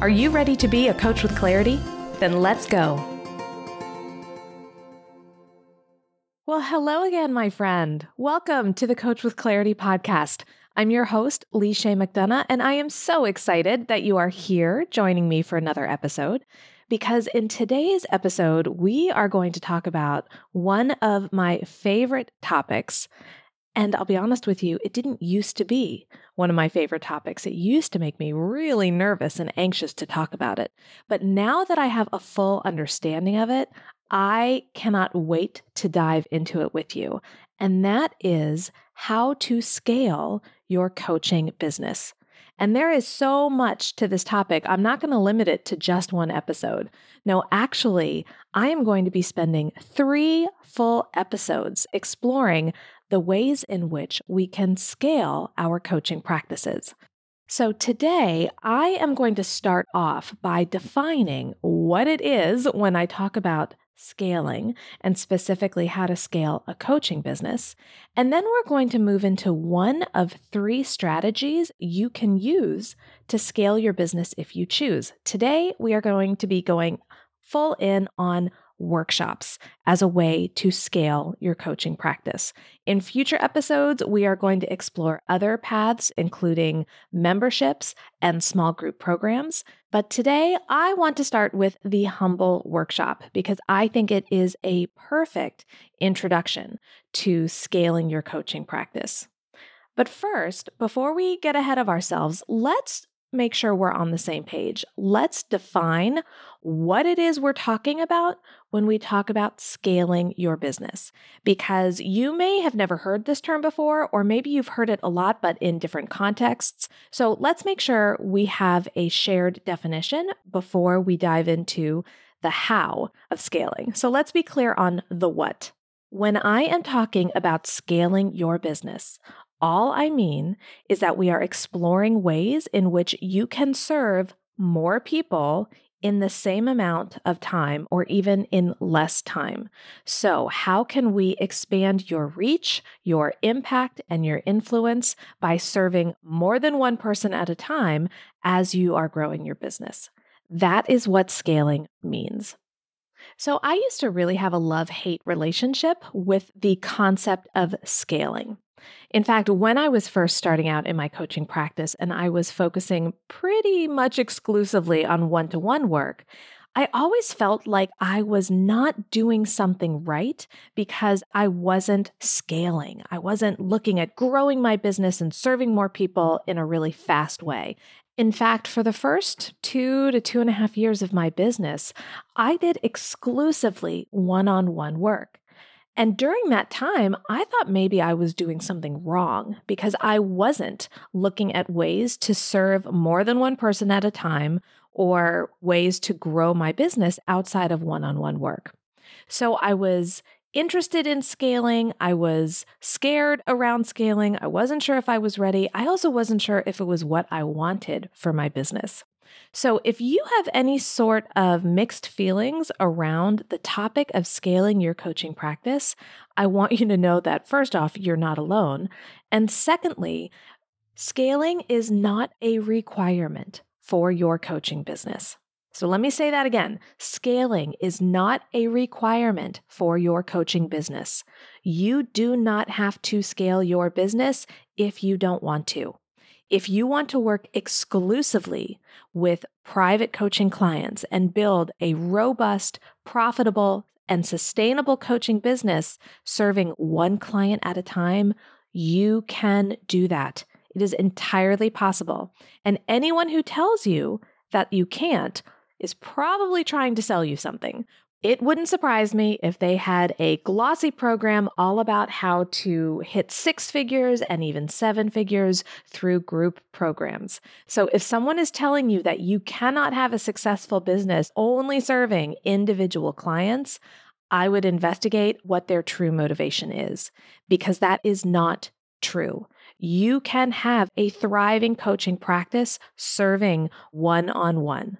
Are you ready to be a coach with clarity? Then let's go. Well, hello again, my friend. Welcome to the Coach with Clarity podcast. I'm your host, Leisha McDonough, and I am so excited that you are here joining me for another episode. Because in today's episode, we are going to talk about one of my favorite topics. And I'll be honest with you, it didn't used to be one of my favorite topics. It used to make me really nervous and anxious to talk about it. But now that I have a full understanding of it, I cannot wait to dive into it with you. And that is how to scale your coaching business. And there is so much to this topic. I'm not going to limit it to just one episode. No, actually, I am going to be spending three full episodes exploring the ways in which we can scale our coaching practices. So, today I am going to start off by defining what it is when I talk about scaling and specifically how to scale a coaching business. And then we're going to move into one of three strategies you can use to scale your business if you choose. Today, we are going to be going full in on workshops as a way to scale your coaching practice. In future episodes, we are going to explore other paths, including memberships and small group programs. But today, I want to start with the Humble Workshop because I think it is a perfect introduction to scaling your coaching practice. But first, before we get ahead of ourselves, let's make sure we're on the same page. Let's define what it is we're talking about when we talk about scaling your business. Because you may have never heard this term before, or maybe you've heard it a lot, but in different contexts. So let's make sure we have a shared definition before we dive into the how of scaling. So let's be clear on the what. When I am talking about scaling your business, all I mean is that we are exploring ways in which you can serve more people in the same amount of time or even in less time. So, how can we expand your reach, your impact, and your influence by serving more than one person at a time as you are growing your business? That is what scaling means. So, I used to really have a love hate relationship with the concept of scaling. In fact, when I was first starting out in my coaching practice and I was focusing pretty much exclusively on one to one work, I always felt like I was not doing something right because I wasn't scaling. I wasn't looking at growing my business and serving more people in a really fast way. In fact, for the first two to two and a half years of my business, I did exclusively one on one work. And during that time, I thought maybe I was doing something wrong because I wasn't looking at ways to serve more than one person at a time or ways to grow my business outside of one on one work. So I was interested in scaling. I was scared around scaling. I wasn't sure if I was ready. I also wasn't sure if it was what I wanted for my business. So, if you have any sort of mixed feelings around the topic of scaling your coaching practice, I want you to know that first off, you're not alone. And secondly, scaling is not a requirement for your coaching business. So let me say that again. Scaling is not a requirement for your coaching business. You do not have to scale your business if you don't want to. If you want to work exclusively with private coaching clients and build a robust, profitable, and sustainable coaching business serving one client at a time, you can do that. It is entirely possible. And anyone who tells you that you can't is probably trying to sell you something. It wouldn't surprise me if they had a glossy program all about how to hit six figures and even seven figures through group programs. So, if someone is telling you that you cannot have a successful business only serving individual clients, I would investigate what their true motivation is because that is not true. You can have a thriving coaching practice serving one on one.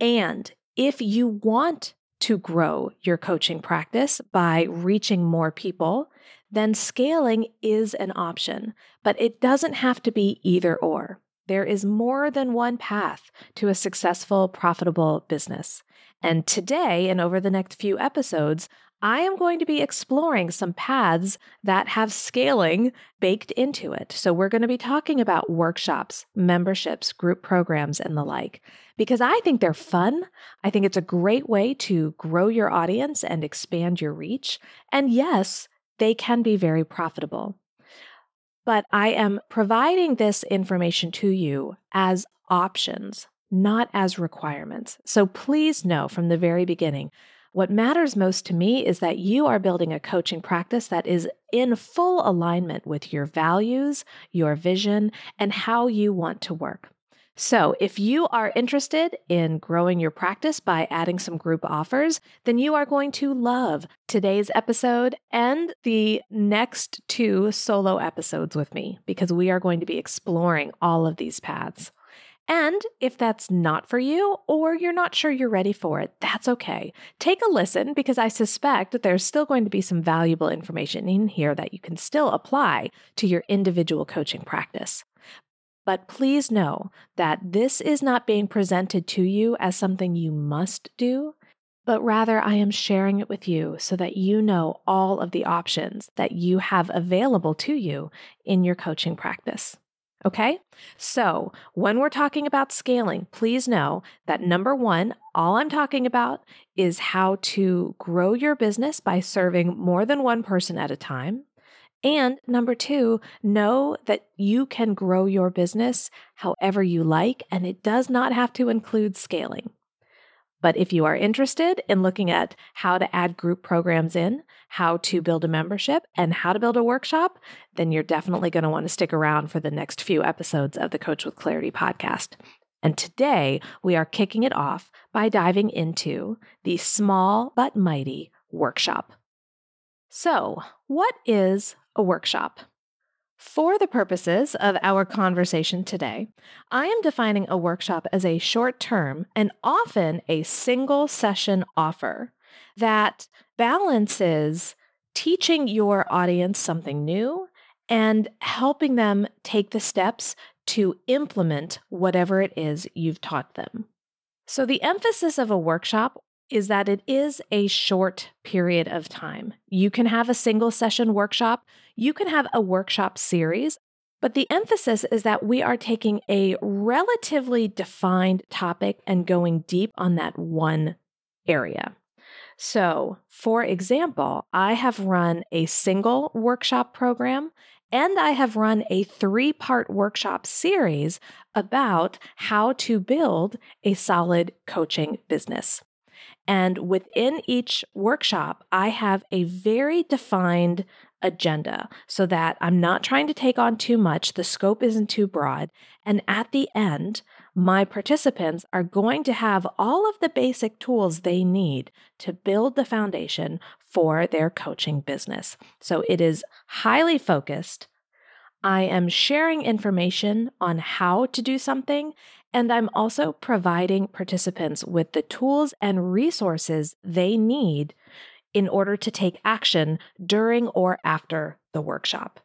And if you want to grow your coaching practice by reaching more people, then scaling is an option, but it doesn't have to be either or. There is more than one path to a successful, profitable business. And today, and over the next few episodes, I am going to be exploring some paths that have scaling baked into it. So, we're going to be talking about workshops, memberships, group programs, and the like, because I think they're fun. I think it's a great way to grow your audience and expand your reach. And yes, they can be very profitable. But I am providing this information to you as options, not as requirements. So, please know from the very beginning what matters most to me is that you are building a coaching practice that is in full alignment with your values, your vision, and how you want to work. So, if you are interested in growing your practice by adding some group offers, then you are going to love today's episode and the next two solo episodes with me because we are going to be exploring all of these paths. And if that's not for you or you're not sure you're ready for it, that's okay. Take a listen because I suspect that there's still going to be some valuable information in here that you can still apply to your individual coaching practice. But please know that this is not being presented to you as something you must do, but rather I am sharing it with you so that you know all of the options that you have available to you in your coaching practice. Okay. So when we're talking about scaling, please know that number one, all I'm talking about is how to grow your business by serving more than one person at a time. And number two, know that you can grow your business however you like, and it does not have to include scaling. But if you are interested in looking at how to add group programs in, how to build a membership, and how to build a workshop, then you're definitely going to want to stick around for the next few episodes of the Coach with Clarity podcast. And today we are kicking it off by diving into the small but mighty workshop. So, what is a workshop? For the purposes of our conversation today, I am defining a workshop as a short term and often a single session offer that balances teaching your audience something new and helping them take the steps to implement whatever it is you've taught them. So, the emphasis of a workshop is that it is a short period of time. You can have a single session workshop, you can have a workshop series, but the emphasis is that we are taking a relatively defined topic and going deep on that one area. So, for example, I have run a single workshop program and I have run a three part workshop series about how to build a solid coaching business. And within each workshop, I have a very defined agenda so that I'm not trying to take on too much, the scope isn't too broad. And at the end, my participants are going to have all of the basic tools they need to build the foundation for their coaching business. So it is highly focused. I am sharing information on how to do something and I'm also providing participants with the tools and resources they need in order to take action during or after the workshop.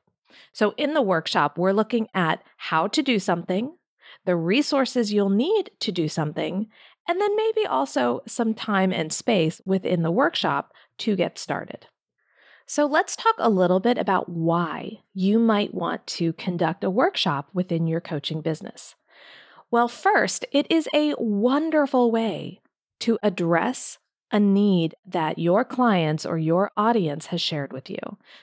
So, in the workshop, we're looking at how to do something, the resources you'll need to do something, and then maybe also some time and space within the workshop to get started. So, let's talk a little bit about why you might want to conduct a workshop within your coaching business. Well, first, it is a wonderful way to address a need that your clients or your audience has shared with you.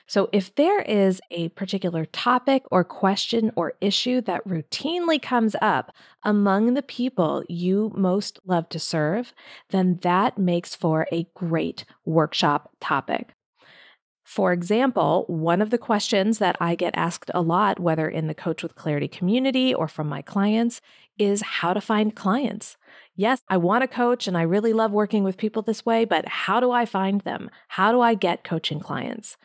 So, if there is a particular topic or question or issue that routinely comes up among the people you most love to serve, then that makes for a great workshop topic. For example, one of the questions that I get asked a lot, whether in the Coach with Clarity community or from my clients, is how to find clients. Yes, I want a coach and I really love working with people this way, but how do I find them? How do I get coaching clients?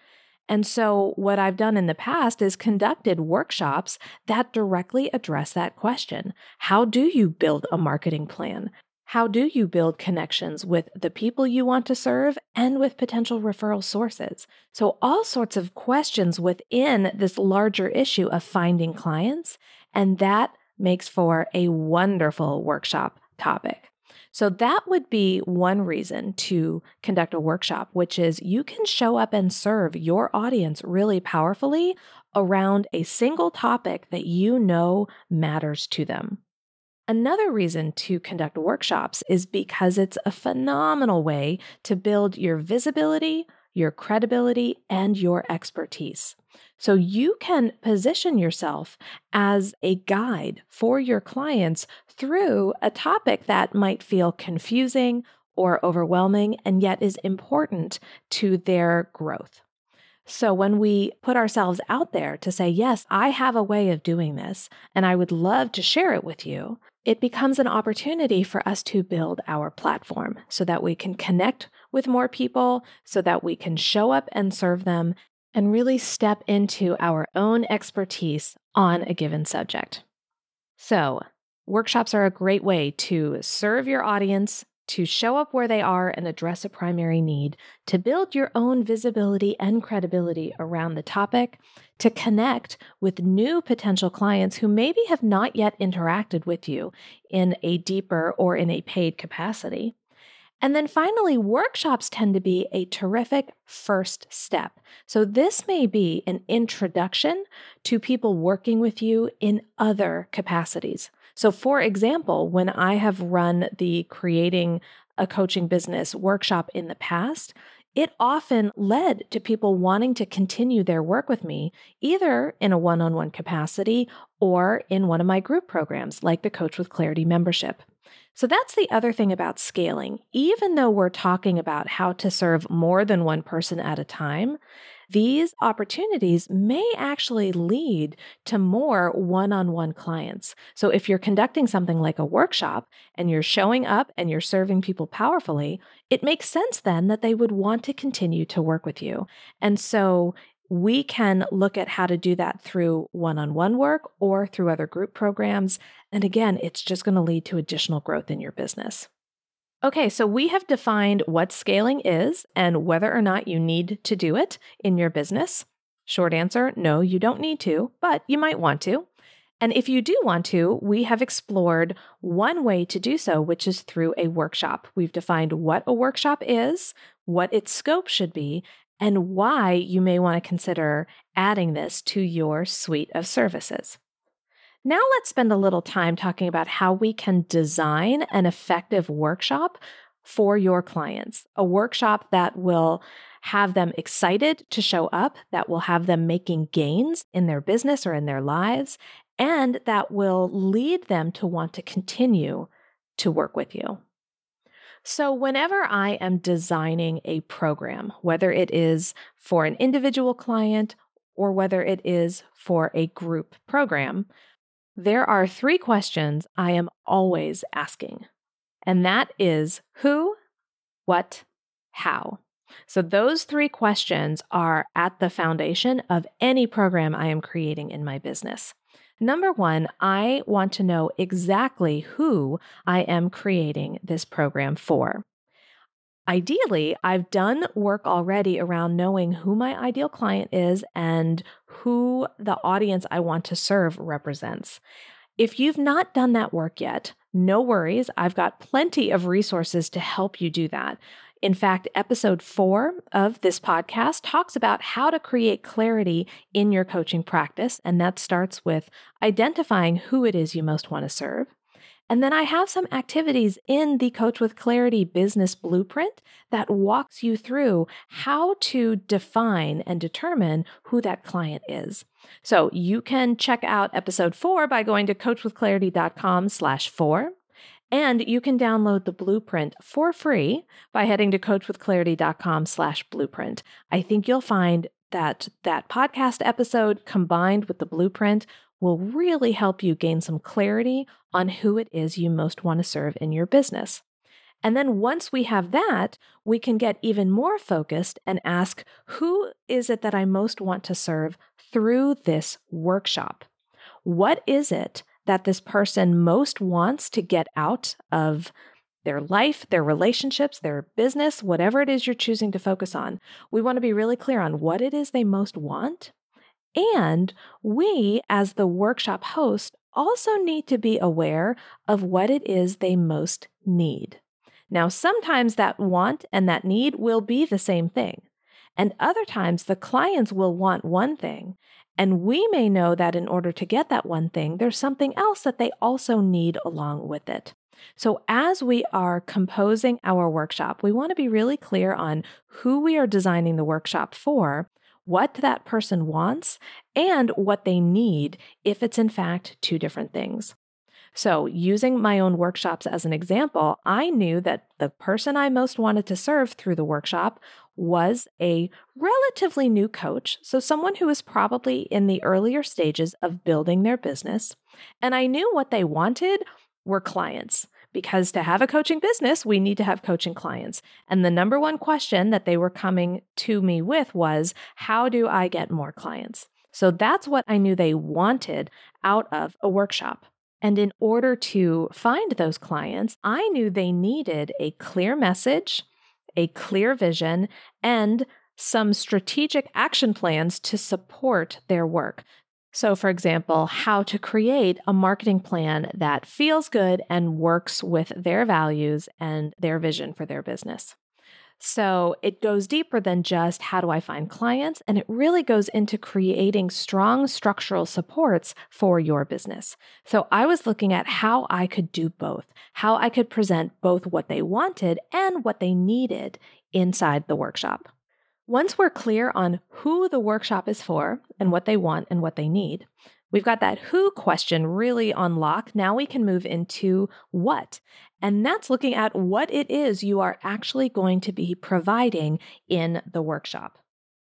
And so, what I've done in the past is conducted workshops that directly address that question. How do you build a marketing plan? How do you build connections with the people you want to serve and with potential referral sources? So, all sorts of questions within this larger issue of finding clients, and that makes for a wonderful workshop topic. So, that would be one reason to conduct a workshop, which is you can show up and serve your audience really powerfully around a single topic that you know matters to them. Another reason to conduct workshops is because it's a phenomenal way to build your visibility, your credibility, and your expertise. So you can position yourself as a guide for your clients through a topic that might feel confusing or overwhelming and yet is important to their growth. So when we put ourselves out there to say, Yes, I have a way of doing this, and I would love to share it with you, it becomes an opportunity for us to build our platform so that we can connect with more people, so that we can show up and serve them, and really step into our own expertise on a given subject. So, workshops are a great way to serve your audience, to show up where they are and address a primary need, to build your own visibility and credibility around the topic, to connect with new potential clients who maybe have not yet interacted with you in a deeper or in a paid capacity. And then finally, workshops tend to be a terrific first step. So, this may be an introduction to people working with you in other capacities. So, for example, when I have run the Creating a Coaching Business workshop in the past, it often led to people wanting to continue their work with me, either in a one on one capacity or in one of my group programs, like the Coach with Clarity membership. So that's the other thing about scaling. Even though we're talking about how to serve more than one person at a time, these opportunities may actually lead to more one on one clients. So, if you're conducting something like a workshop and you're showing up and you're serving people powerfully, it makes sense then that they would want to continue to work with you. And so, we can look at how to do that through one on one work or through other group programs. And again, it's just going to lead to additional growth in your business. Okay, so we have defined what scaling is and whether or not you need to do it in your business. Short answer no, you don't need to, but you might want to. And if you do want to, we have explored one way to do so, which is through a workshop. We've defined what a workshop is, what its scope should be, and why you may want to consider adding this to your suite of services. Now, let's spend a little time talking about how we can design an effective workshop for your clients, a workshop that will have them excited to show up, that will have them making gains in their business or in their lives, and that will lead them to want to continue to work with you. So, whenever I am designing a program, whether it is for an individual client or whether it is for a group program, there are three questions I am always asking, and that is who, what, how. So, those three questions are at the foundation of any program I am creating in my business. Number one, I want to know exactly who I am creating this program for. Ideally, I've done work already around knowing who my ideal client is and who the audience I want to serve represents. If you've not done that work yet, no worries. I've got plenty of resources to help you do that. In fact, episode four of this podcast talks about how to create clarity in your coaching practice. And that starts with identifying who it is you most want to serve. And then I have some activities in the Coach with Clarity business blueprint that walks you through how to define and determine who that client is. So you can check out episode four by going to coachwithclarity.com slash four. And you can download the blueprint for free by heading to coachwithclarity.com slash blueprint. I think you'll find that that podcast episode combined with the blueprint will really help you gain some clarity on who it is you most want to serve in your business. And then once we have that, we can get even more focused and ask who is it that I most want to serve through this workshop? What is it that this person most wants to get out of their life, their relationships, their business, whatever it is you're choosing to focus on? We want to be really clear on what it is they most want and we, as the workshop host, also need to be aware of what it is they most need. Now, sometimes that want and that need will be the same thing. And other times the clients will want one thing. And we may know that in order to get that one thing, there's something else that they also need along with it. So, as we are composing our workshop, we want to be really clear on who we are designing the workshop for what that person wants and what they need if it's in fact two different things. So, using my own workshops as an example, I knew that the person I most wanted to serve through the workshop was a relatively new coach. So, someone who was probably in the earlier stages of building their business. And I knew what they wanted were clients because to have a coaching business, we need to have coaching clients. And the number one question that they were coming to me with was, How do I get more clients? So that's what I knew they wanted out of a workshop. And in order to find those clients, I knew they needed a clear message, a clear vision, and some strategic action plans to support their work. So, for example, how to create a marketing plan that feels good and works with their values and their vision for their business. So, it goes deeper than just how do I find clients, and it really goes into creating strong structural supports for your business. So, I was looking at how I could do both, how I could present both what they wanted and what they needed inside the workshop. Once we're clear on who the workshop is for and what they want and what they need, we've got that who question really on lock. Now we can move into what. And that's looking at what it is you are actually going to be providing in the workshop.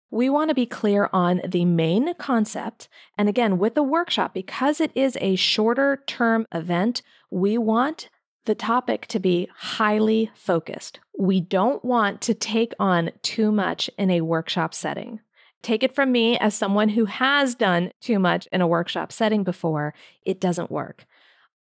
We want to be clear on the main concept. And again, with the workshop, because it is a shorter term event, we want the topic to be highly focused. We don't want to take on too much in a workshop setting. Take it from me as someone who has done too much in a workshop setting before, it doesn't work.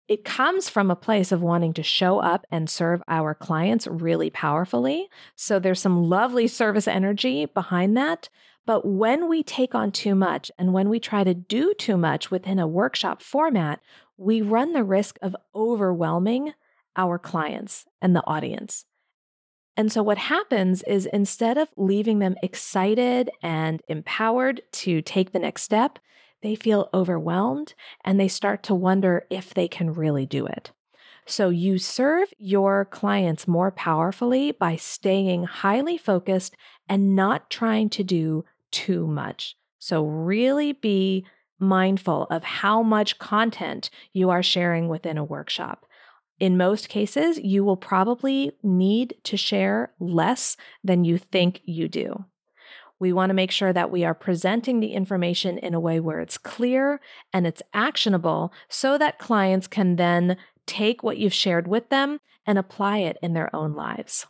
It comes from a place of wanting to show up and serve our clients really powerfully. So there's some lovely service energy behind that. But when we take on too much and when we try to do too much within a workshop format, we run the risk of overwhelming our clients and the audience. And so, what happens is instead of leaving them excited and empowered to take the next step, they feel overwhelmed and they start to wonder if they can really do it. So, you serve your clients more powerfully by staying highly focused and not trying to do too much. So, really be mindful of how much content you are sharing within a workshop. In most cases, you will probably need to share less than you think you do. We want to make sure that we are presenting the information in a way where it's clear and it's actionable so that clients can then take what you've shared with them and apply it in their own lives.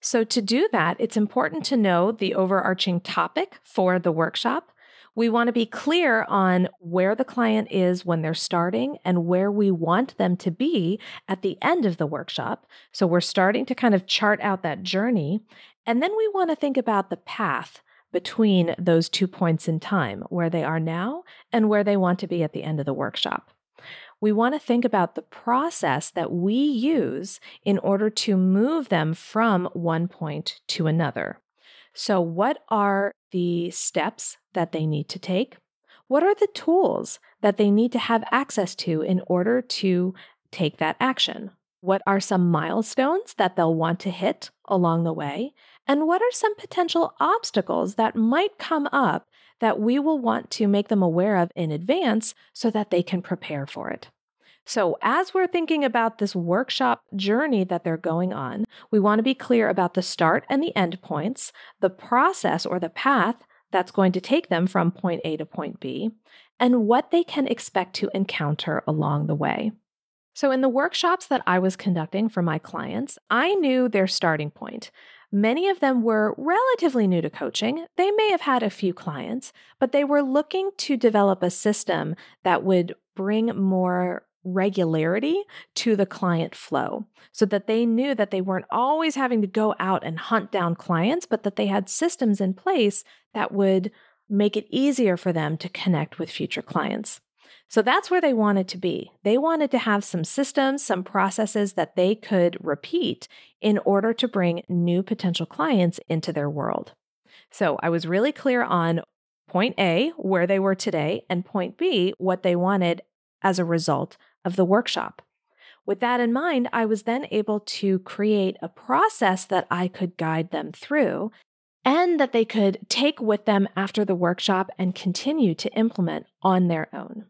So, to do that, it's important to know the overarching topic for the workshop. We want to be clear on where the client is when they're starting and where we want them to be at the end of the workshop. So we're starting to kind of chart out that journey. And then we want to think about the path between those two points in time, where they are now and where they want to be at the end of the workshop. We want to think about the process that we use in order to move them from one point to another. So, what are the steps that they need to take? What are the tools that they need to have access to in order to take that action? What are some milestones that they'll want to hit along the way? And what are some potential obstacles that might come up that we will want to make them aware of in advance so that they can prepare for it? So, as we're thinking about this workshop journey that they're going on, we want to be clear about the start and the end points, the process or the path that's going to take them from point A to point B, and what they can expect to encounter along the way. So, in the workshops that I was conducting for my clients, I knew their starting point. Many of them were relatively new to coaching. They may have had a few clients, but they were looking to develop a system that would bring more regularity to the client flow so that they knew that they weren't always having to go out and hunt down clients, but that they had systems in place that would make it easier for them to connect with future clients. So that's where they wanted to be. They wanted to have some systems, some processes that they could repeat in order to bring new potential clients into their world. So I was really clear on point A, where they were today, and point B, what they wanted as a result of the workshop. With that in mind, I was then able to create a process that I could guide them through and that they could take with them after the workshop and continue to implement on their own.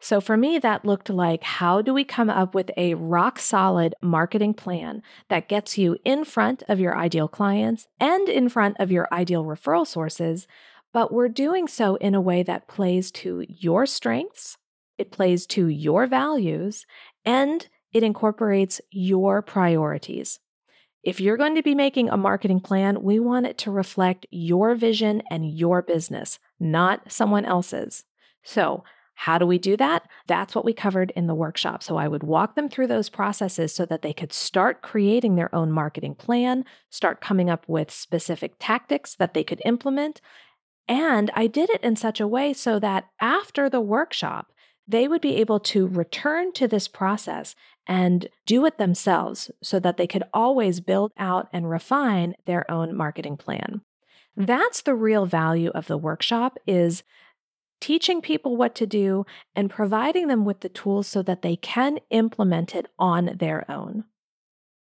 So for me, that looked like how do we come up with a rock solid marketing plan that gets you in front of your ideal clients and in front of your ideal referral sources, but we're doing so in a way that plays to your strengths it plays to your values, and it incorporates your priorities. If you're going to be making a marketing plan, we want it to reflect your vision and your business, not someone else's. So, how do we do that? That's what we covered in the workshop. So, I would walk them through those processes so that they could start creating their own marketing plan, start coming up with specific tactics that they could implement. And I did it in such a way so that after the workshop, they would be able to return to this process and do it themselves so that they could always build out and refine their own marketing plan. That's the real value of the workshop is teaching people what to do and providing them with the tools so that they can implement it on their own.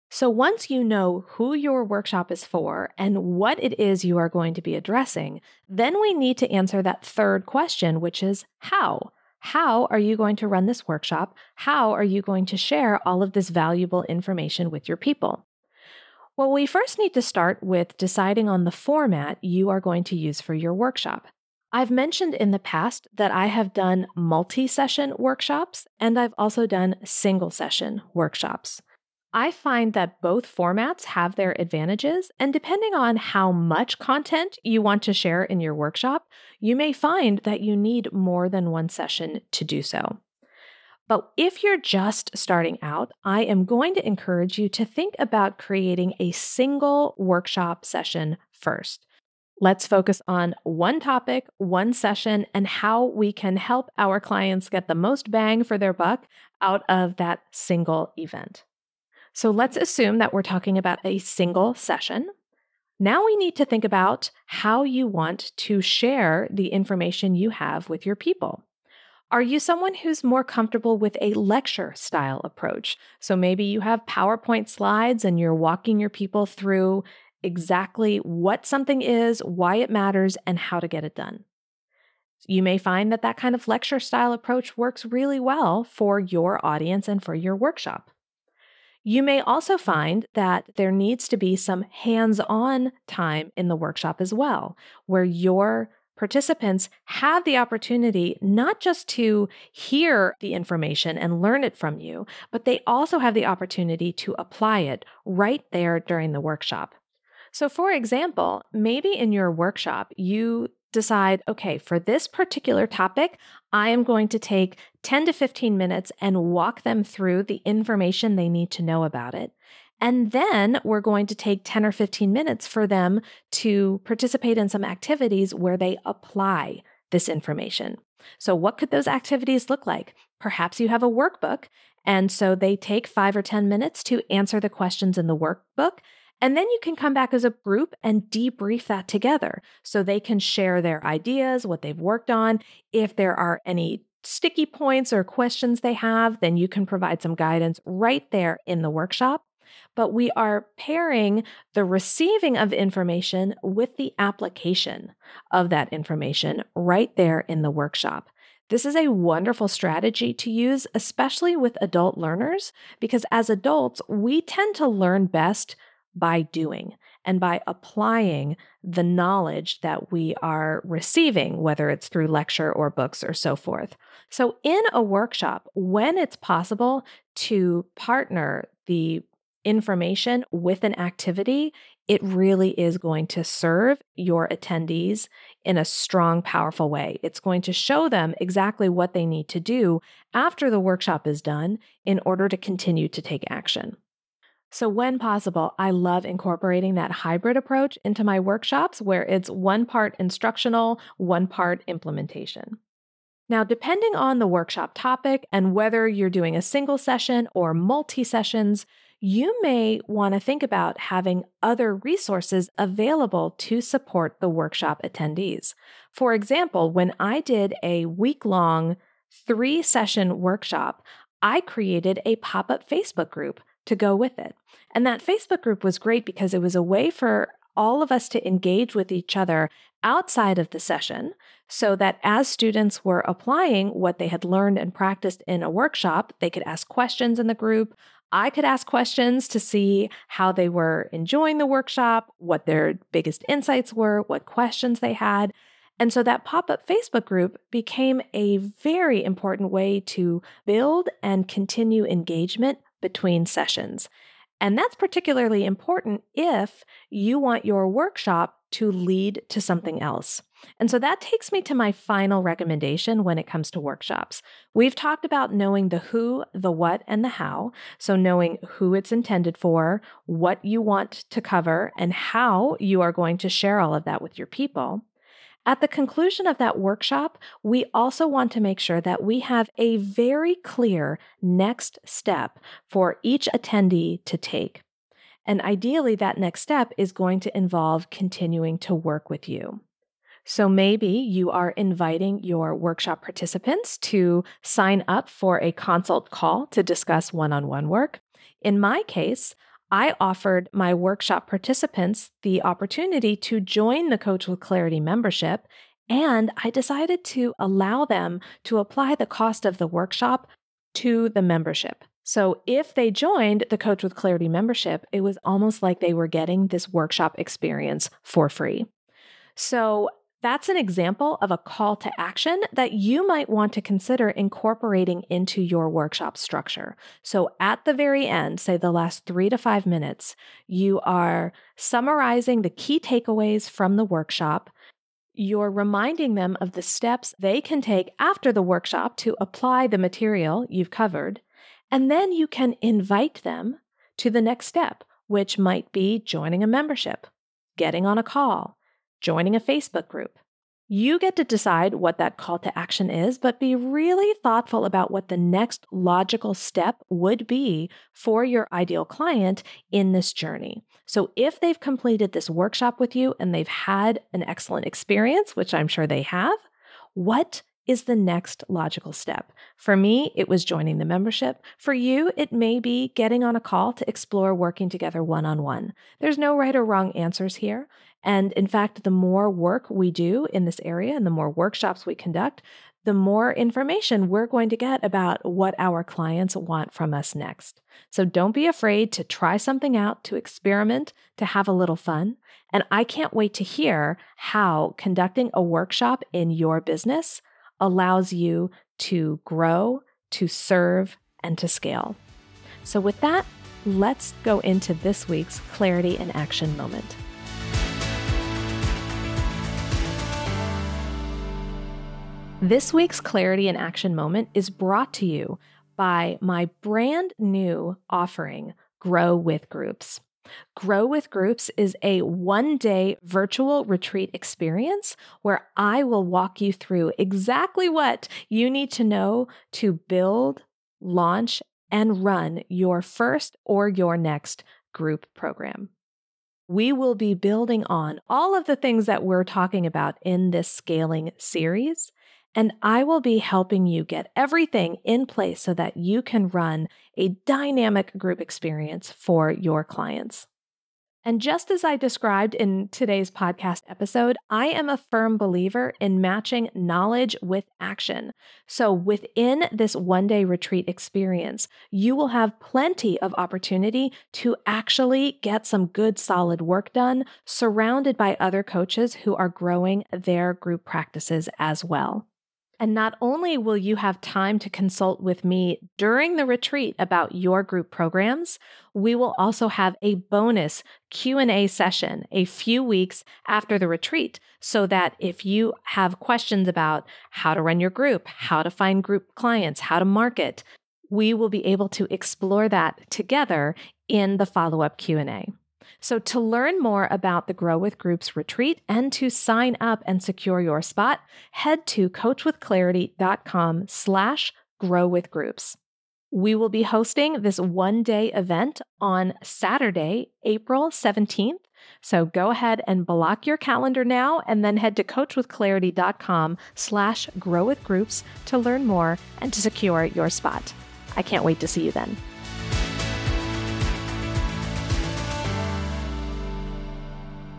So, once you know who your workshop is for and what it is you are going to be addressing, then we need to answer that third question, which is how. How are you going to run this workshop? How are you going to share all of this valuable information with your people? Well, we first need to start with deciding on the format you are going to use for your workshop. I've mentioned in the past that I have done multi session workshops and I've also done single session workshops. I find that both formats have their advantages, and depending on how much content you want to share in your workshop, you may find that you need more than one session to do so. But if you're just starting out, I am going to encourage you to think about creating a single workshop session first. Let's focus on one topic, one session, and how we can help our clients get the most bang for their buck out of that single event. So let's assume that we're talking about a single session. Now we need to think about how you want to share the information you have with your people. Are you someone who's more comfortable with a lecture style approach? So maybe you have PowerPoint slides and you're walking your people through exactly what something is, why it matters, and how to get it done. You may find that that kind of lecture style approach works really well for your audience and for your workshop. You may also find that there needs to be some hands on time in the workshop as well, where your participants have the opportunity not just to hear the information and learn it from you, but they also have the opportunity to apply it right there during the workshop. So, for example, maybe in your workshop, you decide, okay, for this particular topic, I am going to take 10 to 15 minutes and walk them through the information they need to know about it. And then we're going to take 10 or 15 minutes for them to participate in some activities where they apply this information. So, what could those activities look like? Perhaps you have a workbook, and so they take five or 10 minutes to answer the questions in the workbook and then you can come back as a group and debrief that together so they can share their ideas, what they've worked on. If there are any sticky points or questions they have, then you can provide some guidance right there in the workshop. But we are pairing the receiving of information with the application of that information right there in the workshop. This is a wonderful strategy to use, especially with adult learners, because as adults, we tend to learn best by doing and by applying the knowledge that we are receiving, whether it's through lecture or books or so forth. So, in a workshop, when it's possible to partner the information with an activity, it really is going to serve your attendees in a strong, powerful way. It's going to show them exactly what they need to do after the workshop is done in order to continue to take action. So, when possible, I love incorporating that hybrid approach into my workshops where it's one part instructional, one part implementation. Now, depending on the workshop topic and whether you're doing a single session or multi sessions, you may want to think about having other resources available to support the workshop attendees. For example, when I did a week long three session workshop, I created a pop up Facebook group to go with it. And that Facebook group was great because it was a way for all of us to engage with each other outside of the session so that as students were applying what they had learned and practiced in a workshop, they could ask questions in the group. I could ask questions to see how they were enjoying the workshop, what their biggest insights were, what questions they had. And so that pop up Facebook group became a very important way to build and continue engagement between sessions. And that's particularly important if you want your workshop to lead to something else. And so that takes me to my final recommendation when it comes to workshops. We've talked about knowing the who, the what, and the how. So, knowing who it's intended for, what you want to cover, and how you are going to share all of that with your people. At the conclusion of that workshop, we also want to make sure that we have a very clear next step for each attendee to take. And ideally, that next step is going to involve continuing to work with you. So maybe you are inviting your workshop participants to sign up for a consult call to discuss one on one work. In my case, I offered my workshop participants the opportunity to join the Coach with Clarity membership, and I decided to allow them to apply the cost of the workshop to the membership. So if they joined the Coach with Clarity membership, it was almost like they were getting this workshop experience for free. So that's an example of a call to action that you might want to consider incorporating into your workshop structure. So, at the very end, say the last three to five minutes, you are summarizing the key takeaways from the workshop. You're reminding them of the steps they can take after the workshop to apply the material you've covered. And then you can invite them to the next step, which might be joining a membership, getting on a call, joining a Facebook group. You get to decide what that call to action is, but be really thoughtful about what the next logical step would be for your ideal client in this journey. So, if they've completed this workshop with you and they've had an excellent experience, which I'm sure they have, what is the next logical step. For me, it was joining the membership. For you, it may be getting on a call to explore working together one on one. There's no right or wrong answers here. And in fact, the more work we do in this area and the more workshops we conduct, the more information we're going to get about what our clients want from us next. So don't be afraid to try something out, to experiment, to have a little fun. And I can't wait to hear how conducting a workshop in your business allows you to grow, to serve, and to scale. So, with that, let's go into this week's Clarity and Action moment. This week's Clarity and Action moment is brought to you by my brand new offering, Grow with Groups. Grow with Groups is a one day virtual retreat experience where I will walk you through exactly what you need to know to build, launch, and run your first or your next group program. We will be building on all of the things that we're talking about in this scaling series and I will be helping you get everything in place so that you can run a dynamic group experience for your clients. And just as I described in today's podcast episode, I am a firm believer in matching knowledge with action. So within this one day retreat experience, you will have plenty of opportunity to actually get some good, solid work done, surrounded by other coaches who are growing their group practices as well. And not only will you have time to consult with me during the retreat about your group programs, we will also have a bonus Q&A session a few weeks after the retreat so that if you have questions about how to run your group, how to find group clients, how to market, we will be able to explore that together in the follow-up Q&A. So to learn more about the Grow with Groups retreat and to sign up and secure your spot, head to coachwithclarity.com slash grow with groups. We will be hosting this one day event on Saturday, April 17th. So go ahead and block your calendar now and then head to coachwithclarity.com slash grow with groups to learn more and to secure your spot. I can't wait to see you then.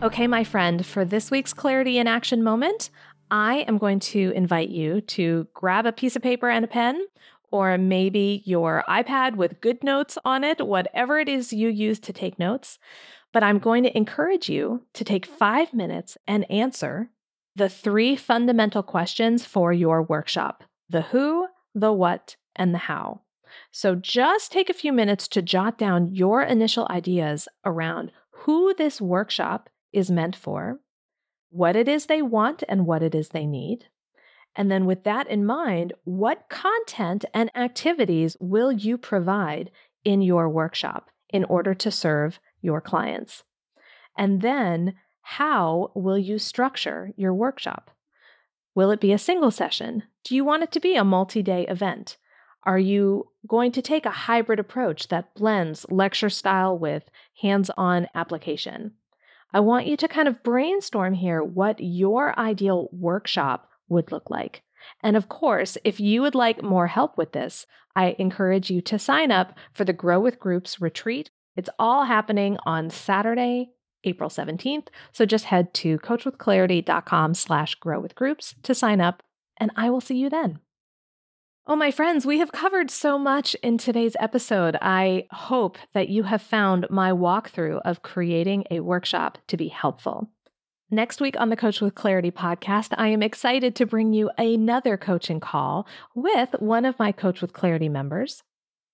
Okay, my friend, for this week's Clarity in Action moment, I am going to invite you to grab a piece of paper and a pen, or maybe your iPad with GoodNotes on it, whatever it is you use to take notes. But I'm going to encourage you to take five minutes and answer the three fundamental questions for your workshop the who, the what, and the how. So just take a few minutes to jot down your initial ideas around who this workshop is meant for, what it is they want and what it is they need. And then, with that in mind, what content and activities will you provide in your workshop in order to serve your clients? And then, how will you structure your workshop? Will it be a single session? Do you want it to be a multi day event? Are you going to take a hybrid approach that blends lecture style with hands on application? I want you to kind of brainstorm here what your ideal workshop would look like. And of course, if you would like more help with this, I encourage you to sign up for the Grow with Groups retreat. It's all happening on Saturday, April 17th. So just head to coachwithclarity.com slash grow with groups to sign up, and I will see you then. Oh, my friends, we have covered so much in today's episode. I hope that you have found my walkthrough of creating a workshop to be helpful. Next week on the Coach with Clarity podcast, I am excited to bring you another coaching call with one of my Coach with Clarity members.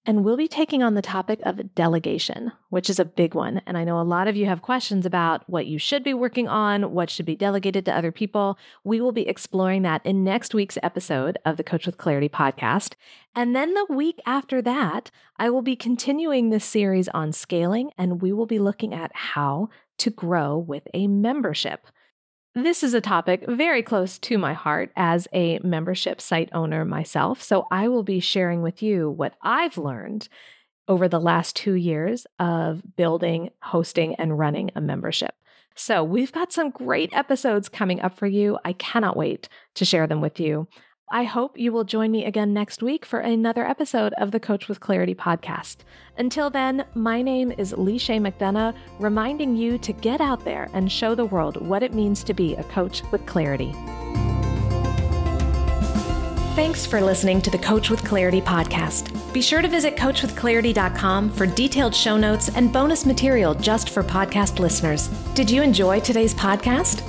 And we'll be taking on the topic of delegation, which is a big one. And I know a lot of you have questions about what you should be working on, what should be delegated to other people. We will be exploring that in next week's episode of the Coach with Clarity podcast. And then the week after that, I will be continuing this series on scaling, and we will be looking at how to grow with a membership. This is a topic very close to my heart as a membership site owner myself. So I will be sharing with you what I've learned over the last two years of building, hosting, and running a membership. So we've got some great episodes coming up for you. I cannot wait to share them with you. I hope you will join me again next week for another episode of the Coach with Clarity podcast. Until then, my name is Lisha McDonough, reminding you to get out there and show the world what it means to be a coach with clarity. Thanks for listening to the Coach with Clarity podcast. Be sure to visit coachwithclarity.com for detailed show notes and bonus material just for podcast listeners. Did you enjoy today's podcast?